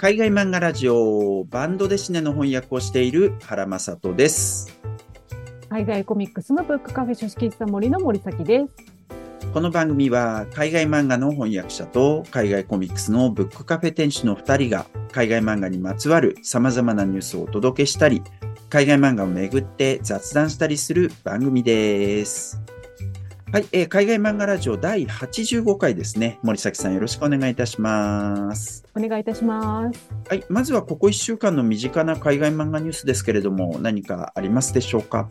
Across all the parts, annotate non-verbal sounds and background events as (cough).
海外漫画ラジオバンドデシネの翻訳をしている原正人です。海外コミックスのブックカフェ書式室森の森崎です。この番組は海外漫画の翻訳者と海外コミックスのブックカフェ店主の2人が海外漫画にまつわる様々なニュースをお届けしたり、海外漫画をめぐって雑談したりする番組です。はい、えー海外漫画ラジオ第85回ですね。森崎さんよろしくお願いいたします。お願いいたします。はい、まずはここ1週間の身近な海外漫画ニュースですけれども、何かありますでしょうか？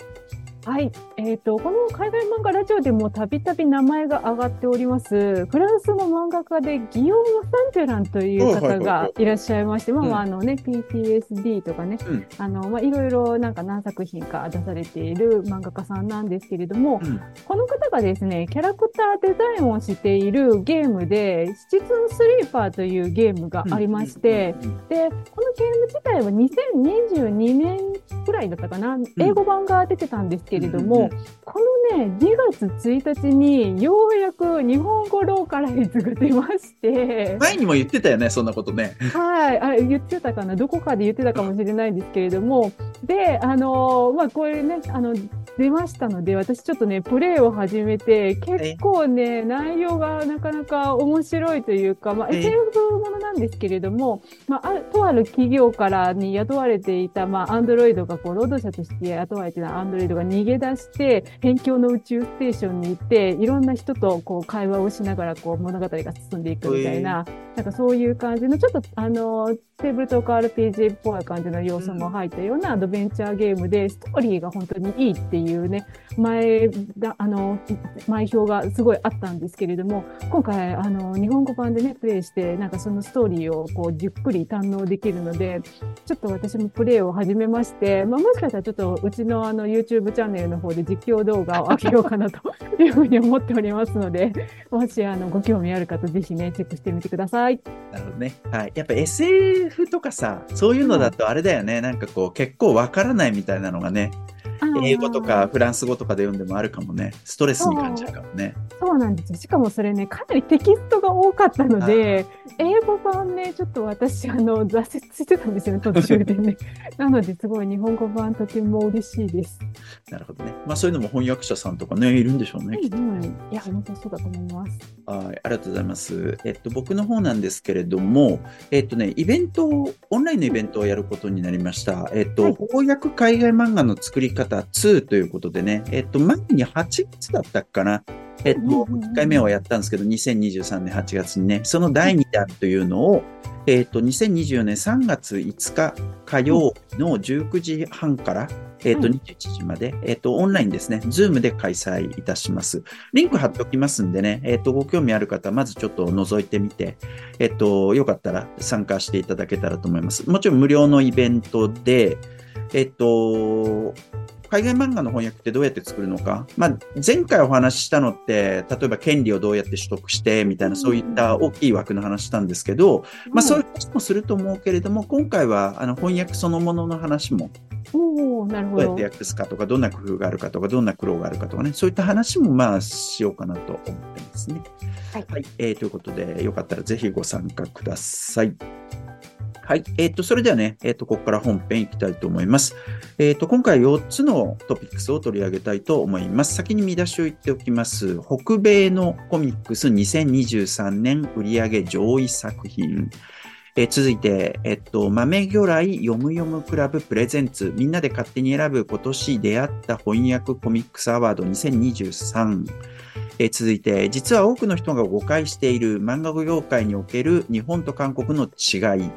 はい。えっ、と、この海外漫画ラジオでもたびたび名前が上がっております、フランスの漫画家でギヨーム・サンテランという方がいらっしゃいまして、まあまあ、あのね、PTSD とかね、うん。あの、まあ、いろいろなんか何作品か出されている漫画家さんなんですけれども、うん。この方がですね、キャラクターデザインをしているゲームで、シチズンスリーパーというゲームがありまして、うん。で、このゲーム自体は2022年くらいだったかな、英語版が出てたんですけれども、このね、2月1日にようやく日本語ローカライズが出まして、前にも言ってたよね、そんなことね。はい、あ言ってたかな、どこかで言ってたかもしれないんですけれども、で、あのまあ、これね、あの、出ましたので、私ちょっとね、プレイを始めて、結構ね、内容がなかなか面白いというか、まあ、え SF ものなんですけれども、まあ、あとある企業からに雇われていた、まあ、アンドロイドが、こう、労働者として雇われていたアンドロイドが逃げ出して、辺境の宇宙ステーションに行って、いろんな人と、こう、会話をしながら、こう、物語が進んでいくみたいな、なんかそういう感じの、ちょっと、あの、テーブルトーク RPG っぽい感じの要素も入ったようなアドベンチャーゲームで、ストーリーが本当にいいっていうね、前だ、あの、前評がすごいあったんですけれども、今回、あの、日本語版でね、プレイして、なんかそのストーリーをこう、じっくり堪能できるので、ちょっと私もプレイを始めまして、まあ、もしかしたらちょっとうちのあの YouTube チャンネルの方で実況動画を上げようかなと (laughs) いうふうに思っておりますので、もしあのご興味ある方、ぜひね、チェックしてみてください。なるほどね。はい。やっぱ SF とかさ、そういうのだとあれだよね。なんかこう、結構わからないみたいなのがね、英語とかフランス語とかで読んでもあるかもね。ストレスに感じるかもね。そうなんですよ。しかもそれね、かなりテキストが多かったので、英語版ね、ちょっと私、あの、挫折してたんですよね、途中でね。(laughs) なので、すごい日本語版とても嬉しいです。なるほどね。まあそういうのも翻訳者さんとかね、いるんでしょうね。きっとうん、いや、本当そうだと思います。はい、ありがとうございます。えっと、僕の方なんですけれども、えっとね、イベントを、オンラインのイベントをやることになりました。えっと、はい翻訳海外漫画の作り方2ということでね、えっと、前に8月だったかな。えっと、うんうんうん1回目はやったんですけど、2023年8月にね、その第2弾というのを、えっと、2024年3月5日火曜日の19時半から、えっと、は21時まで、えっと、オンラインですね、ズームで開催いたします。リンク貼っておきますんでね、えっ、と、ご興味ある方、まずちょっと覗いてみて、えっ、と、よかったら参加していただけたらと思います。もちろん無料のイベントで、えっ、と、海外漫画の翻訳ってどうやって作るのか。まあ、前回お話ししたのって、例えば権利をどうやって取得して、みたいな、そういった大きい枠の話したんですけど、まあ、そういう話もすると思うけれども、今回は、あの、翻訳そのものの話もおおなるほどどうやって。訳すかとか、どんな工夫があるかとか、どんな苦労があるかとかね、そういった話もまあしようかなと思ってますね。はいえーということで、よかったらぜひご参加ください。はい。えっ、と、それではね、えっ、と、ここから本編いきたいと思います。えっ、と、今回4つのトピックスを取り上げたいと思います。先に見出しを言っておきます。北米のコミックス2023年売上上位作品。え続いて、えっと、豆魚雷読む読むクラブプレゼンツ。みんなで勝手に選ぶ今年出会った翻訳コミックスアワード2023。え続いて、実は多くの人が誤解している漫画業界における日本と韓国の違い。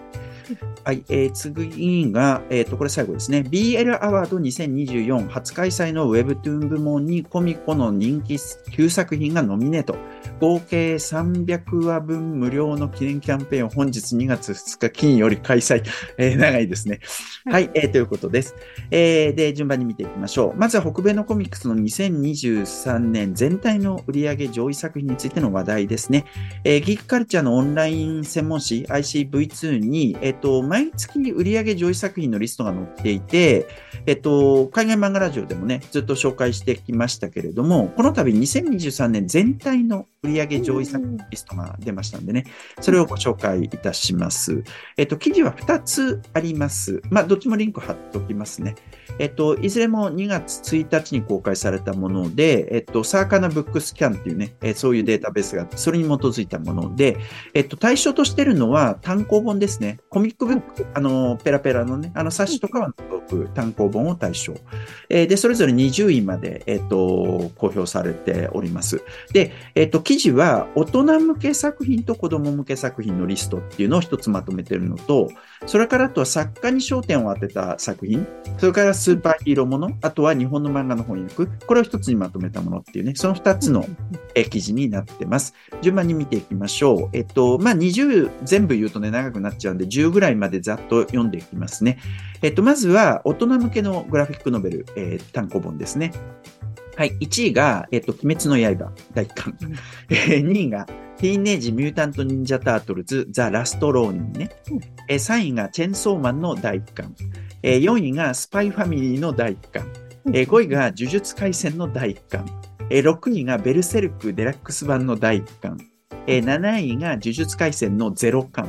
はい、えー次が、えっ、と、これ最後ですね。BL アワード2024初開催のウェブトゥーン部門にコミコの人気9作品がノミネート。合計300話分無料の記念キャンペーンを本日2月2日金より開催。えー長いですね。は、はいえーということです。えーで、順番に見ていきましょう。まずは北米のコミックスの2023年全体の売上上位作品についての話題ですね。えーギークカルチャーのオンライン専門誌 ICV2 に、えっと、毎月に売上上位作品のリストが載っていて、えっと、海外漫画ラジオでもね、ずっと紹介してきましたけれども、この度2023年全体の売上上位作品リストが出ましたんでね、それをご紹介いたします。えっと、記事は2つあります。まあ、どっちもリンク貼っておきますね。えっと、いずれも2月1日に公開されたもので、えっと、サーカナブックスキャンっていうね、えそういうデータベースがあって、それに基づいたもので、えっと、対象としてるのは単行本ですね。コミックブック、あの、ペラペラのね、あの冊子とかは除く単行本を対象。えー、で、それぞれ20位まで、えっと、公表されております。で、えっと、記事は大人向け作品と子供向け作品のリストっていうのを一つまとめてるのと、それからあとは作家に焦点を当てた作品、それからスーパーヒーローもの、あとは日本の漫画の翻訳、これを一つにまとめたものっていうね、その二つの記事になってます。順番に見ていきましょう。えっと、まあ、20全部言うとね、長くなっちゃうんで、10ぐらいまでざっと読んでいきますね。えっと、まずは、大人向けのグラフィックノベル、えー、単行本ですね。はい、1位が、えっと、鬼滅の刃、第1巻。えー、2位が、ティーンエイジ・ミュータント・ニンジャ・タートルズ・ザ・ラスト・ローニンね。えー、3位が、チェンソーマンの第1巻。えー、4位が、スパイファミリーの第1巻。えー、5位が、呪術廻戦の第1巻。えー、6位が、ベルセルク・デラックス版の第1巻。えー、7位が、呪術廻戦の0巻。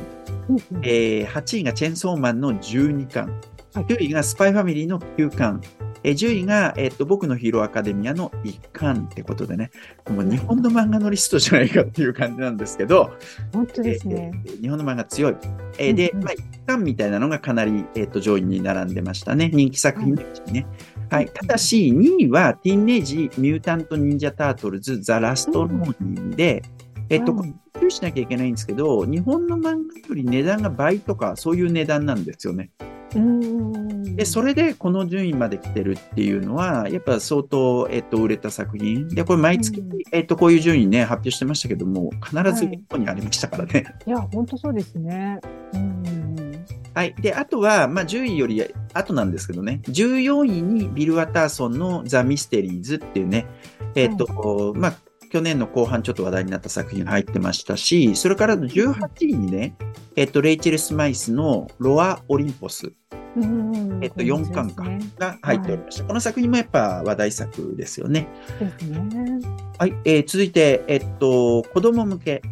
えー、8位が、チェンソーマンの12巻。9位がスパイファミリーの9巻。え10位が、えっと、僕のヒーローアカデミアの1巻ってことでね、もう日本の漫画のリストじゃないかっていう感じなんですけど、本当ですね。えー、日本の漫画強い。えー、で、うんうん、まあ、1巻みたいなのがかなり、えっと、上位に並んでましたね。人気作品のうちにね。はい。ただし、2位は、ティーンネージ・ミュータント・ニンジャ・タートルズ・ザ・ラスト・ローニンで、えっと、注意しなきゃいけないんですけど、日本の漫画より値段が倍とか、そういう値段なんですよね。で、それでこの順位まで来てるっていうのは、やっぱ相当、えっと、売れた作品。で、これ毎月、えっと、こういう順位ね、発表してましたけども、必ずここにありましたからね。はい、いや、本当そうですね。はい。で、あとは、まあ、10位より後なんですけどね、14位にビル・ワターソンのザ・ミステリーズっていうね、えっと、はい、まあ、去年の後半ちょっと話題になった作品が入ってましたし、それから18位にね、えっと、レイチェル・スマイスのロア・オリンポス。えっと、4巻かが入っておりました。はい、この作品もやっぱ話題作ですよね。はい。えー、続いて、えっと、子供向け、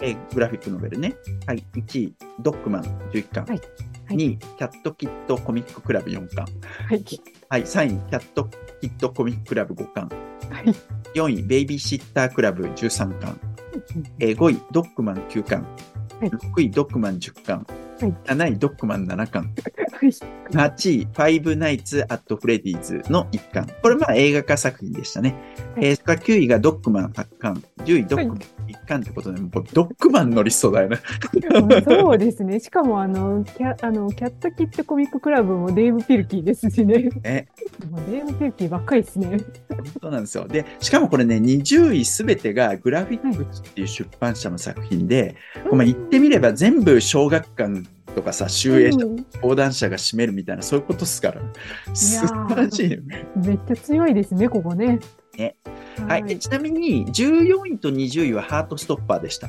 えー、グラフィックノベルね。はい。1位、ドッグマン11巻。はい。2位、キャットキットコミッククラブ4巻。はい。はい、3位、キャットキットコミッククラブ5巻。はい。4位、ベイビーシッタークラブ13巻。えー、5位、ドッグマン9巻。6位、ドッグマン10巻。はい、7位、ドッグマン7巻。8位、ファイブナイツ・アット・フレディーズの1巻。これまあ映画化作品でしたね。はい、えー、それから9位がドッグマン8巻。10位、ドッグマン1巻ってことで、もうドッグマンのリストだよね。そうですね。しかもあのキャあの、キャット・キット・コミック・クラブもデーブ・ピルキーですしね。え？デーブ・ピルキーばっかりですね。本当なんですよ。で、しかもこれね、20位すべてがグラフィックスっていう出版社の作品で、はい、まあ言ってみれば全部小学館とかさ、集英社、講談社が占めるみたいな、そういうことっすから。素晴らしいよね。めっちゃ強いですね、ここね。ね。はい、はい、ちなみに、14位と20位はハートストッパーでした。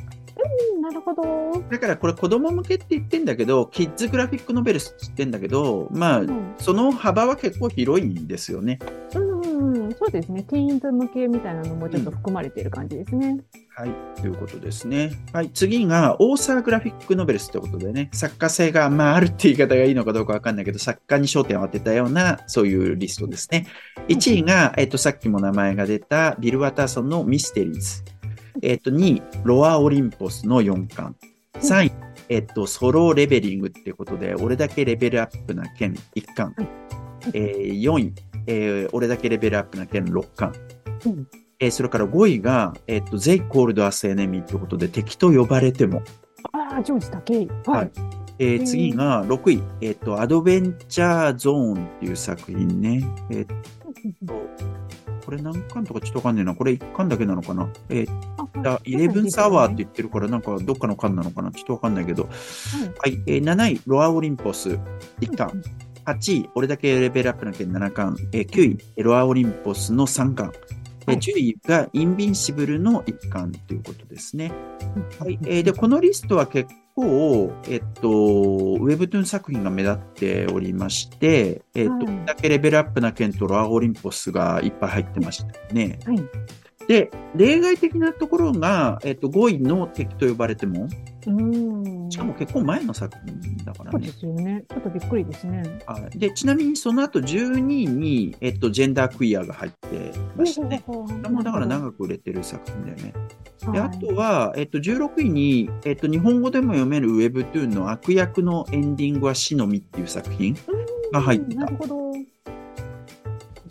うん、なるほど。だからこれ子供向けって言ってんだけど、キッズグラフィックノベルって言ってんだけど、まあ、うん、その幅は結構広いんですよね。うんそうですね。ティーンズ向けみたいなのもちょっと含まれている感じですね。はい。ということですね。はい。次が、オーサーグラフィックノベルスということでね、作家性が、まあ、あるって言い方がいいのかどうかわかんないけど、作家に焦点を当てたような、そういうリストですね。1位が、えっと、さっきも名前が出た、ビル・ワターソンのミステリーズ。えっと、2位、ロア・オリンポスの4巻。3位、えっと、ソロレベリングっていうことで、俺だけレベルアップな件1巻。えー、4位、えー、俺だけレベルアップな件6巻。うん、えー、それから5位が、えっ、ー、と、ゼイコールドアスエネミーということで、敵と呼ばれても。ああ、ジョージ武井。はい。はい、えー、次が6位、えっ、ー、と、アドベンチャーゾーンっていう作品ね。えっ、と、これ何巻とかちょっとわかんないな。これ1巻だけなのかな。えー、イレブンサワーって言ってるから、なんかどっかの巻なのかな。ちょっとわかんないけど。はい、えー、7位、ロアオリンポス、1巻。8位、俺だけレベルアップな件7巻。えー、9位、エロアオリンポスの3巻。はい、10位がインビンシブルの1巻ということですね。はいえー、でこのリストは結構、えっと、ウェブトゥーン作品が目立っておりまして、えっと、はいだけレベルアップな剣とロアオリンポスがいっぱい入ってましたよね。はい。で、例外的なところが、えっと、5位の敵と呼ばれても、うーん。しかも結構前の作品だからそうでね。すよね。ちょっとびっくりですね。はいで、ちなみにその後12位に、えっと、ジェンダークイアが入ってましたね。これもだから長く売れてる作品だよね。で、あとは、えっと、16位に、えっと、日本語でも読める Webtoon の悪役のエンディングは死のみっていう作品。が入ってたなるほど。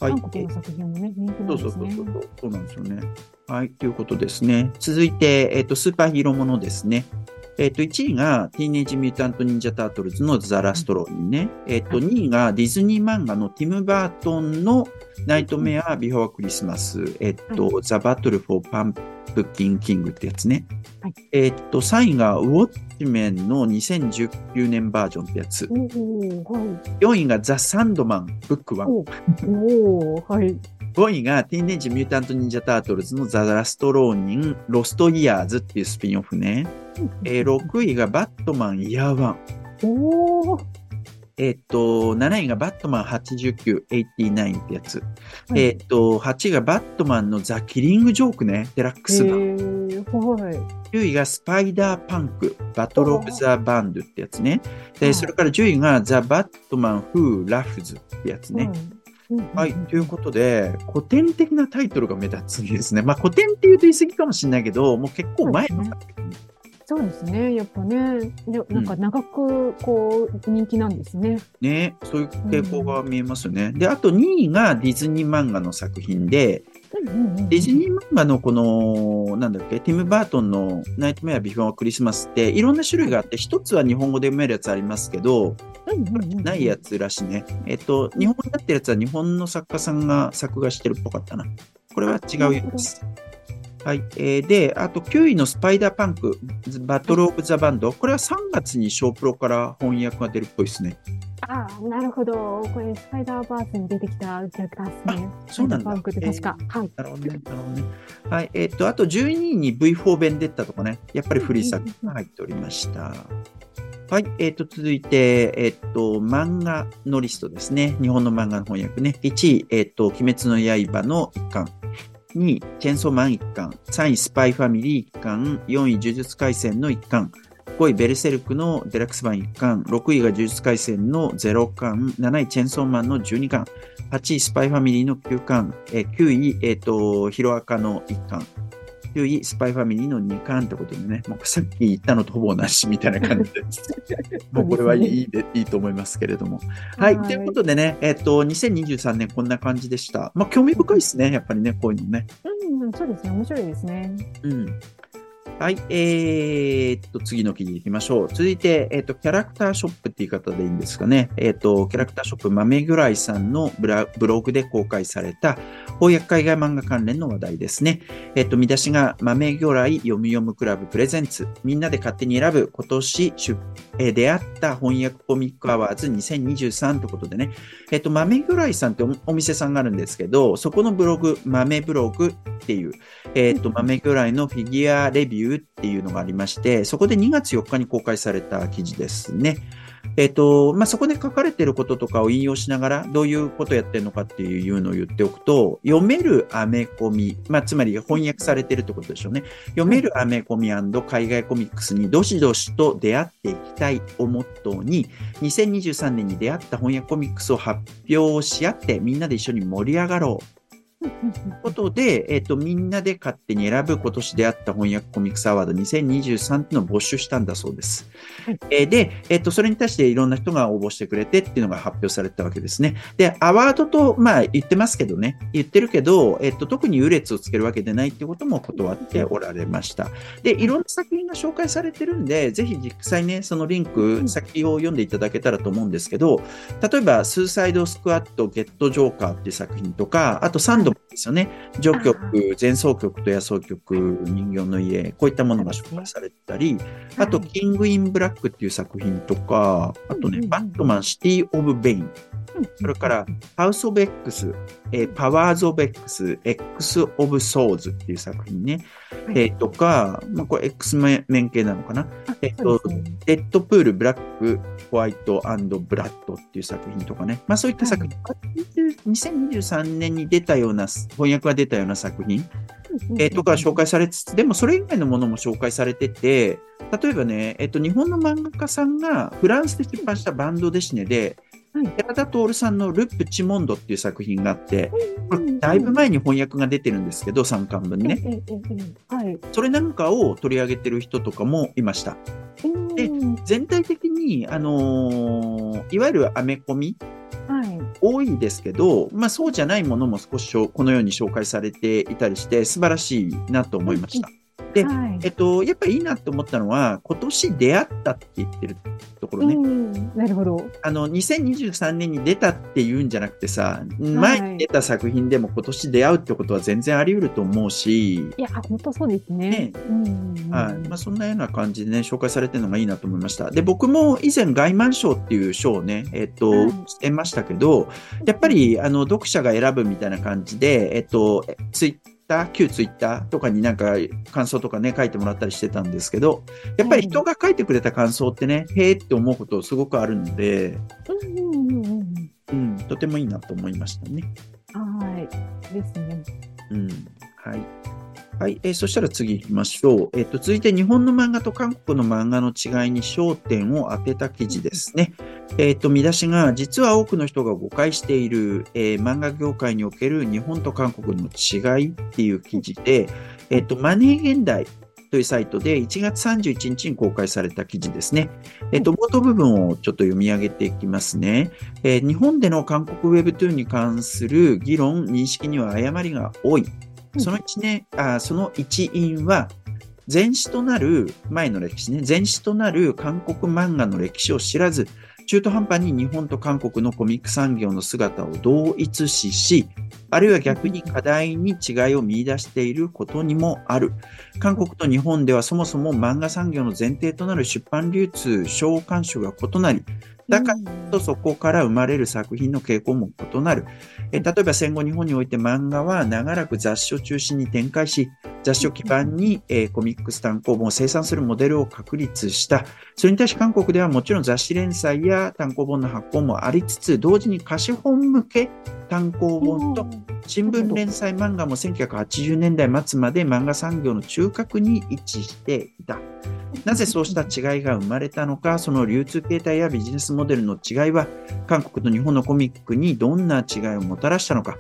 はい韓国の作品もね、人気なそうんですね。そうそうそう。そうなんですよね。はい、ということですね。続いて、えっと、スーパーヒーローものですね。えっと、1位が、ティーンエイジ・ミュータント・ニンジャ・タートルズのザ・ラスト・ローニンね。えっと、はい2位が、ディズニー漫画のティム・バートンのナイトメア・ビフォー・クリスマス。えっと、ザ・バトル・フォー・パンプキン・キングってやつね。はいえっと、3位が、ウォッチメンの2019年バージョンってやつ。はい。4位が、ザ・サンドマン・ブック1。おおーはい。5位が、ティーンエイジ・ミュータント・ニンジャ・タートルズのザ・ラスト・ローニン、ロスト・イヤーズっていうスピンオフね。えー6位がバットマン・イヤーワン。おおえーっと、7位がバットマン89、89ってやつ。はいえーっと、8位がバットマンのザ・キリング・ジョークね、デラックス版。はい。9位がスパイダー・パンク、バトル・オブ・ザ・バンドってやつね。で、はいそれから10位がザ・バットマン・フー・ラフズってやつね。はい。ということで、古典的なタイトルが目立つんですね。まあ、古典って言うと言い過ぎかもしれないけど、もう結構前の作品。そうですね。やっぱね、でなんか長くこう人気なんですね。ね、そういう傾向が見えますよね。で、あと2位がディズニー漫画の作品で、ディズニー漫画のこの、なんだっけ、ティム・バートンのナイトメア・ビフォー・クリスマスっていろんな種類があって、一つは日本語で読めるやつありますけど、ないやつらしいね。えっと、日本語になってるやつは日本の作家さんが作画してるっぽかったな。これは違うやつです。はい。えーで、あと9位のスパイダーパンク、バトル・オブ・ザ・バンド。これは3月にショープロから翻訳が出るっぽいですね。なるほど。これ、スパイダーバースに出てきたキャラクターですね。そうなんだスパイダー。はい。なるほどね。なるほどね。はい。えっ、と、あと12位に V4 ベンデッタとかね、やっぱりフリー作が入っておりました。はい。えっ、と、続いて、えっ、と、漫画のリストですね。日本の漫画の翻訳ね。1位、えっ、と、鬼滅の刃の一巻。2位、チェンソーマン一巻。3位、スパイファミリー一巻。4位、呪術廻戦の一巻。5位、ベルセルクのデラックス版1巻。6位が呪術廻戦の0巻。7位、チェンソーマンの12巻。8位、スパイファミリーの9巻。えー9位、えっ、と、ヒロアカの1巻。9位、スパイファミリーの2巻ってことでね、もうさっき言ったのとほぼ同じみたいな感じです。(laughs) もうこれはいいでいいと思いますけれども。はい。ということでね、えっ、と、2023年こんな感じでした。まあ、興味深いですね。やっぱりね、こういうのね。うん、そうですね。面白いですね。うん。はい。えー、っと、次の記事行きましょう。続いて、えーっと、キャラクターショップって言い方でいいんですかね。えーっと、キャラクターショップ、豆ぐらいさんのブラブログで公開された翻訳海外漫画関連の話題ですね。えっと、見出しが、豆魚来読む読むクラブプレゼンツ。みんなで勝手に選ぶ今年出、え出会った翻訳コミックアワーズ2023ということでね。えっと、豆魚来さんっておお店さんがあるんですけど、そこのブログ、豆ブログっていう、えっ、と、豆魚来のフィギュアレビューっていうのがありまして、そこで2月4日に公開された記事ですね。えっ、と、まあ、そこで書かれていることとかを引用しながら、どういうことをやってるのかっていうのを言っておくと、読めるアメコミ、まあ、つまり翻訳されてるってことでしょうね。読めるアメコミ海外コミックスにどしどしと出会っていきたいをモットーに、2023年に出会った翻訳コミックスを発表し合って、みんなで一緒に盛り上がろう。ことで、えっ、と、みんなで勝手に選ぶ今年出会った翻訳コミックスアワード2023っていうのを募集したんだそうです。はいえーで、えっ、と、それに対していろんな人が応募してくれてっていうのが発表されたわけですね。で、アワードと、まあ言ってますけどね、言ってるけど、えっ、と、特に優劣をつけるわけでないっていうことも断っておられました。で、いろんな作品が紹介されてるんで、ぜひ実際ね、そのリンク、先を読んでいただけたらと思うんですけど、例えば、スーサイドスクワッド、ゲットジョーカーっていう作品とか、あとサンドですよね。序曲、前奏曲と夜想曲、人形の家、こういったものが紹介されてたり、あと、キング・イン・ブラックっていう作品とか、あとねバットマン・シティ・オブ・ベイン、それから、ハウス・オブ・エックス、えーパワーズ・オブ・エックス、X・ オブ・ソーズっていう作品ね。はいえーとか、まあ、これ X メン系なのかな？あえっとデッドプール、ブラック、ホワイトブラッドっていう作品とかね。まあそういった作品、2023年に出たような、翻訳が出たような作品、えー、とか紹介されつつ、でもそれ以外のものも紹介されてて、例えばね、えっ、と、日本の漫画家さんがフランスで出版したバンドデシネで、はい、寺田徹さんのルップ・チモンドっていう作品があって、だいぶ前に翻訳が出てるんですけど、3巻分にね。はい、それなんかを取り上げてる人とかもいました。で、全体的に、あのー、いわゆるアメコミ、はい、多いですけど、まあ、そうじゃないものも少しこのように紹介されていたりして素晴らしいなと思いました。で、はい、えっと、やっぱりいいなと思ったのは、今年出会ったって言ってるところね。なるほど。あの、2023年に出たって言うんじゃなくてさ、前に出た作品でも今年出会うってことは全然あり得ると思うし。いや、本当そうですね。ねはい。まあ、そんなような感じでね、紹介されてるのがいいなと思いました。で、僕も以前、外満賞っていう賞をね、えっと、はい、してましたけど、やっぱり、あの、読者が選ぶみたいな感じで、えっと、ツイッター、旧ツイッターとかになんか感想とかね、書いてもらったりしてたんですけど、やっぱり人が書いてくれた感想ってね、へえって思うことすごくあるので、うん、とてもいいなと思いましたね。はい。ですね。うん。はい。はい。えー、そしたら次行きましょう。えっ、ー、と、続いて日本の漫画と韓国の漫画の違いに焦点を当てた記事ですね。えっ、ー、と、見出しが、実は多くの人が誤解している、え漫画業界における日本と韓国の違いっていう記事で、えっ、と、マネー現代というサイトで1月31日に公開された記事ですね。えっと、冒頭部分をちょっと読み上げていきますね。えー、日本での韓国 Webtoon に関する議論、認識には誤りが多い。その一年、あその一因は、前史となる、前の歴史ね、前史となる韓国漫画の歴史を知らず、中途半端に日本と韓国のコミック産業の姿を同一視し、あるいは逆に課題に違いを見出していることにもある。韓国と日本ではそもそも漫画産業の前提となる出版流通、小刊種が異なり、だからそこから生まれる作品の傾向も異なる。え例えば戦後日本において漫画は長らく雑誌を中心に展開し、雑誌を基盤に、えー、コミックス単行本を生産するモデルを確立した。それに対し韓国ではもちろん雑誌連載や単行本の発行もありつつ、同時に貸本向け単行本と新聞連載漫画も1980年代末まで漫画産業の中核に位置していた。なぜそうした違いが生まれたのか、その流通形態やビジネスモデルの違いは、韓国と日本のコミックにどんな違いをもたらしたのか。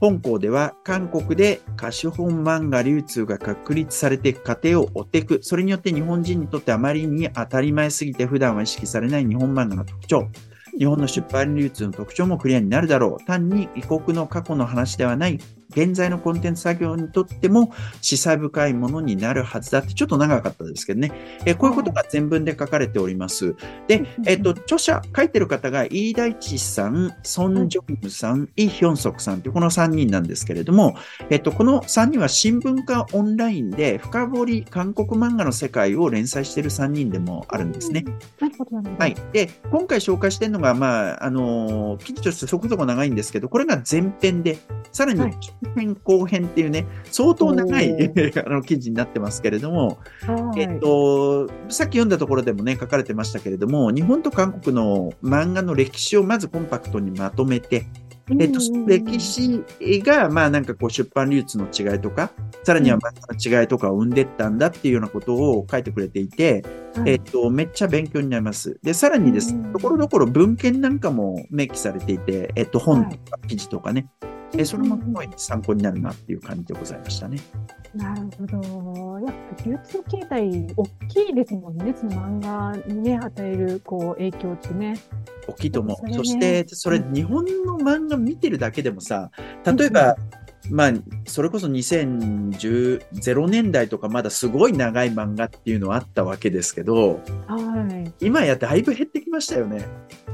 本校では韓国で貸本漫画流通が確立されていく過程を追っていく。それによって日本人にとってあまりに当たり前すぎて普段は意識されない日本漫画の特徴。日本の出版流通の特徴もクリアになるだろう。単に異国の過去の話ではない現在のコンテンツ作業にとっても示唆深いものになるはずだってちょっと長かったですけどね。えこういうことが全文で書かれております。で、えっと、著者、書いてる方がイーダイチさん、ソン・ジョンムさん、イ・ヒョンソクさんというこの3人なんですけれども、えっと、この3人は新聞化オンラインで深掘り韓国漫画の世界を連載している3人でもあるんですね。はい。で、今回紹介しているのが、まあ、あの、記事としてそこそこ長いんですけど、これが前編で、さらに編後編っていうね、相当長い (laughs) あの記事になってますけれども、えっと、さっき読んだところでもね、書かれてましたけれども、日本と韓国の漫画の歴史をまずコンパクトにまとめて、えっと、歴史が、まあなんかこう出版流通の違いとか、さらには漫画の違いとかを生んでったんだっていうようなことを書いてくれていて、えっと、めっちゃ勉強になります。で、さらにです、ところどころ文献なんかも明記されていて、えっと、本とか記事とかね、えそれも参考になるなっていう感じでございましたね。なるほど。やっぱ流通形態大きいですもんね。その漫画にね、与えるこう影響ってね。大きいと思う。そ、ね,、して、それ、日本の漫画見てるだけでもさ、例えば、うん、まあ、それこそ2010年代とかまだすごい長い漫画っていうのはあったわけですけど、はい、今やだいぶ減ってきましたよね。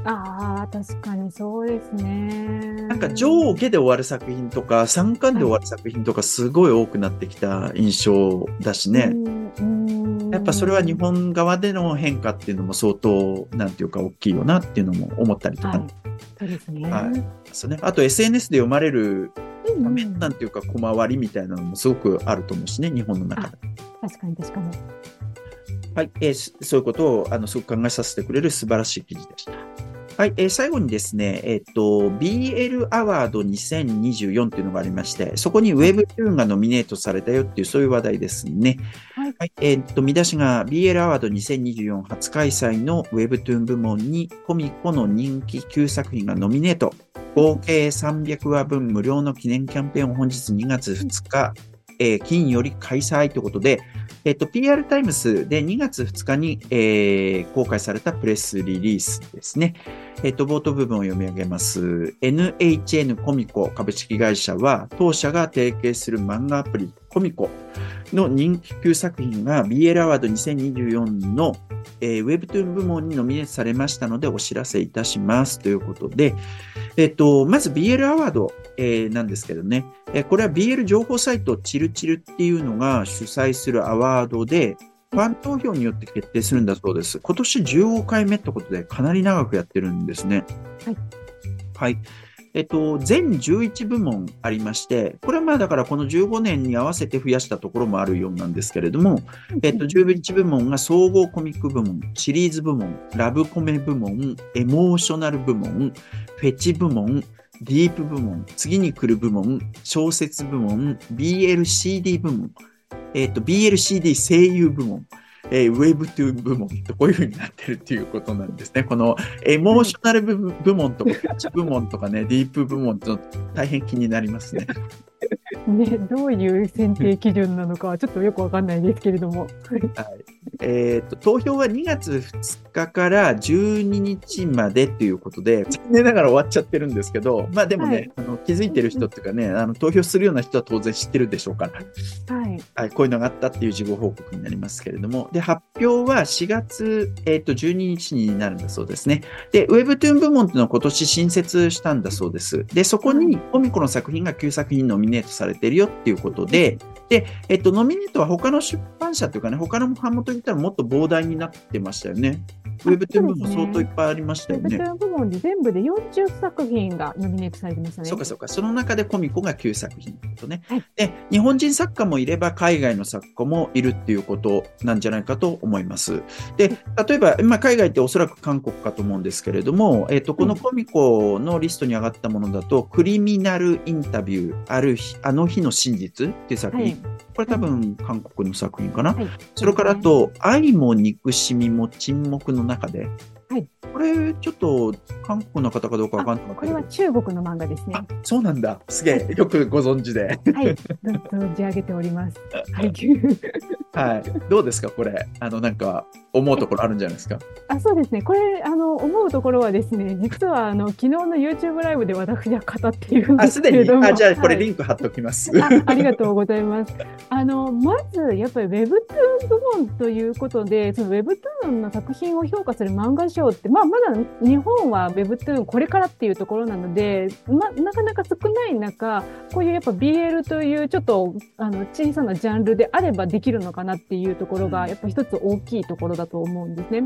ああ、確かにそうですね。なんか上下で終わる作品とか、3巻で終わる作品とか、すごい多くなってきた印象だしね。やっぱそれは日本側での変化っていうのも相当、なんていうか大きいよなっていうのも思ったりとか。はい、そうですね。はい。そうね。あと SNS で読まれる画面なんていうか小回りみたいなのもすごくあると思うしね、日本の中で。確かに確かに。はい、えーそういうことを、あの、すごく考えさせてくれる素晴らしい記事でした。はい、えー最後にですね、えっ、と、BL アワード2024っていうのがありまして、そこに Webtoon がノミネートされたよっていう、そういう話題ですね。はいはい、えっ、と、見出しが BL アワード2024初開催の Webtoon 部門にコミコの人気9作品がノミネート。合計300話分無料の記念キャンペーンを本日2月2日、えー金より開催ということで、えっと、PR タイムスで2月2日に、えー公開されたプレスリリースですね。えっと、冒頭部分を読み上げます。NHN コミコ株式会社は、当社が提携する漫画アプリコミコの人気級作品が BL アワード2024の、えー、Webtoon 部門にノミネートされましたのでお知らせいたしますということで、えっと、まず BL アワード、えーなんですけどね、えーこれは BL 情報サイトチルチルっていうのが主催するアワードで、ファン投票によって決定するんだそうです。今年15回目ってことでかなり長くやってるんですね。はい。はい。えっと、全11部門ありまして、これはまあだからこの15年に合わせて増やしたところもあるようなんですけれども、えっと、11部門が総合コミック部門、シリーズ部門、ラブコメ部門、エモーショナル部門、フェチ部門、ディープ部門、次に来る部門、小説部門、BLCD 部門、えっと、BLCD 声優部門、えー、Webtoon 部門とこういう風になってるっていうことなんですね。このエモーショナル部部門とか、フェチ部門とかね、ディープ部門と大変気になりますね。ね、どういう選定基準なのかはちょっとよくわかんないですけれども。はい。えっ、と、投票は2月2日から12日までということで、残念ながら終わっちゃってるんですけど、まあでもね、はいあの気づいてる人っていうかね、あの投票するような人は当然知ってるでしょうから、はい。はい、こういうのがあったっていう事後報告になりますけれども、で、発表は4月、えっ、と、12日になるんだそうですね。で、Webtoon 部門っていうのを今年新設したんだそうです。で、そこにコミコの作品が9作品ノミネートされてるよっていうことで、で、えっと、ノミネートは他の出版社というかね、他の版元に言ったらもっと膨大になってましたよね。あ Webtoon 部門そうですね相当いっぱいありましたよね。Webtoon 部門で全部で40作品がノミネートされてましたね。そうかそうか。その中でコミコが9作品ってことね。はいで、日本人作家もいれば海外の作家もいるっていうことなんじゃないかと思います。で、例えば、まあ、海外っておそらく韓国かと思うんですけれども、えっ、と、このコミコのリストに上がったものだと、クリミナルインタビュー、ある日、あの日の真実っていう作品。はい。これ多分韓国の作品かな。はい。それからあと、愛も憎しみも沈黙の中で。はいこれ、ちょっと韓国の方かどうかわかんなかったけどこれは中国の漫画ですね。あ、そうなんだ。すげえ。よくご存知で。はい。存じ上げております。(laughs) はい。はい。どうですかこれ？あの、なんか、思うところあるんじゃないですか？あそうですね。これ、あの、思うところはですね、実は、あの、昨日の YouTube ライブで私は語っているんであ、す。けれども。あ、じゃあ、これはいリンク貼っておきます。あありがとうございます。あの、まず、やっぱり Webtoon 部門ということで、その Webtoon の作品を評価する漫画賞って、まあ、まだ日本は Webtoon これからっていうところなので、ま、なかなか少ない中、こういうやっぱ BL というちょっと、あの、小さなジャンルであればできるのかなっていうところが、やっぱ一つ大きいところだと思うんですね。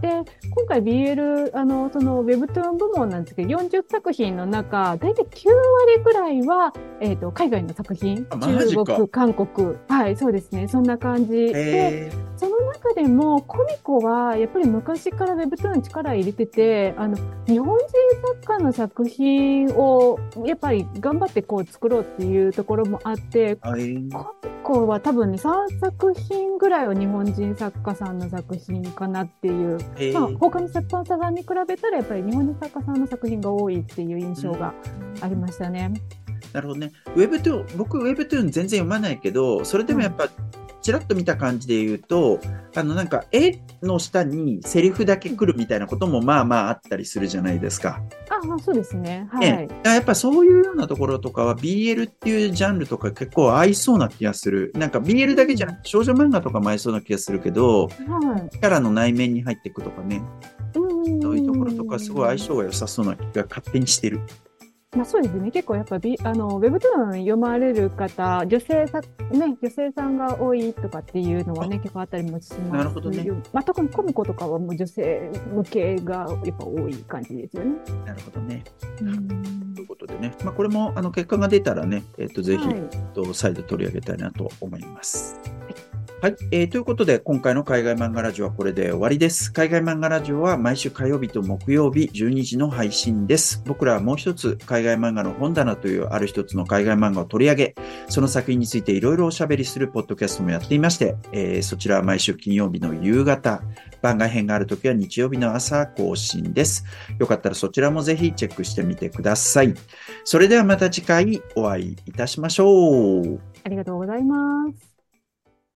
で、今回 BL、あの、その Webtoon 部門なんですけど、40作品の中、大体9割ぐらいは、えっ、と、海外の作品。中国、韓国、はい、そうですね、そんな感じ。で、えその中でもコミコはやっぱり昔から Webtoon に力入れてて、あの、日本人作家の作品をやっぱり頑張ってこう作ろうっていうところもあって、ー、はい。コミコは多分ね、3作品ぐらいは日本人作家さんの作品かなっていうえーまあ、他の出版社さんに比べたらやっぱり日本人作家さんの作品が多いっていう印象がありましたね。なるほどね。Webtoon、僕 Webtoon 全然読まないけど、それでもやっぱ、ちらっと見た感じで言うと、あのなんか絵の下にセリフだけ来るみたいなこともまあまああったりするじゃないですか。あ、まあ、そうですね。はねい。だからやっぱそういうようなところとかは BL っていうジャンルとか結構合いそうな気がする。なんか BL だけじゃなくて少女漫画とかも合いそうな気がするけど、はい。キャラの内面に入っていくとかね、うんそういうところとかすごい相性が良さそうな気が勝手にしてる。まあ、そうですね。結構やっぱビ、あの、ウェブトゥーン読まれる方、女性さ、ね、女性さんが多いとかっていうのはね、結構あったりもします。なるほどね。まあ、特にコミコとかはもう女性向けがやっぱ多い感じですよね。なるほどね。うんということでね、まあ、これもあの結果が出たらね、えっとぜひ、はいえっと再度取り上げたいなと思います。はい、はいえー。ということで、今回の海外漫画ラジオはこれで終わりです。海外漫画ラジオは毎週火曜日と木曜日12時の配信です。僕らはもう一つ、海外漫画の本棚というある一つの海外漫画を取り上げ、その作品についていろいろおしゃべりするポッドキャストもやっていまして、えー、そちらは毎週金曜日の夕方、番外編があるときは日曜日の朝更新です。よかったらそちらもぜひチェックしてみてください。それではまた次回お会いいたしましょう。ありがとうございます。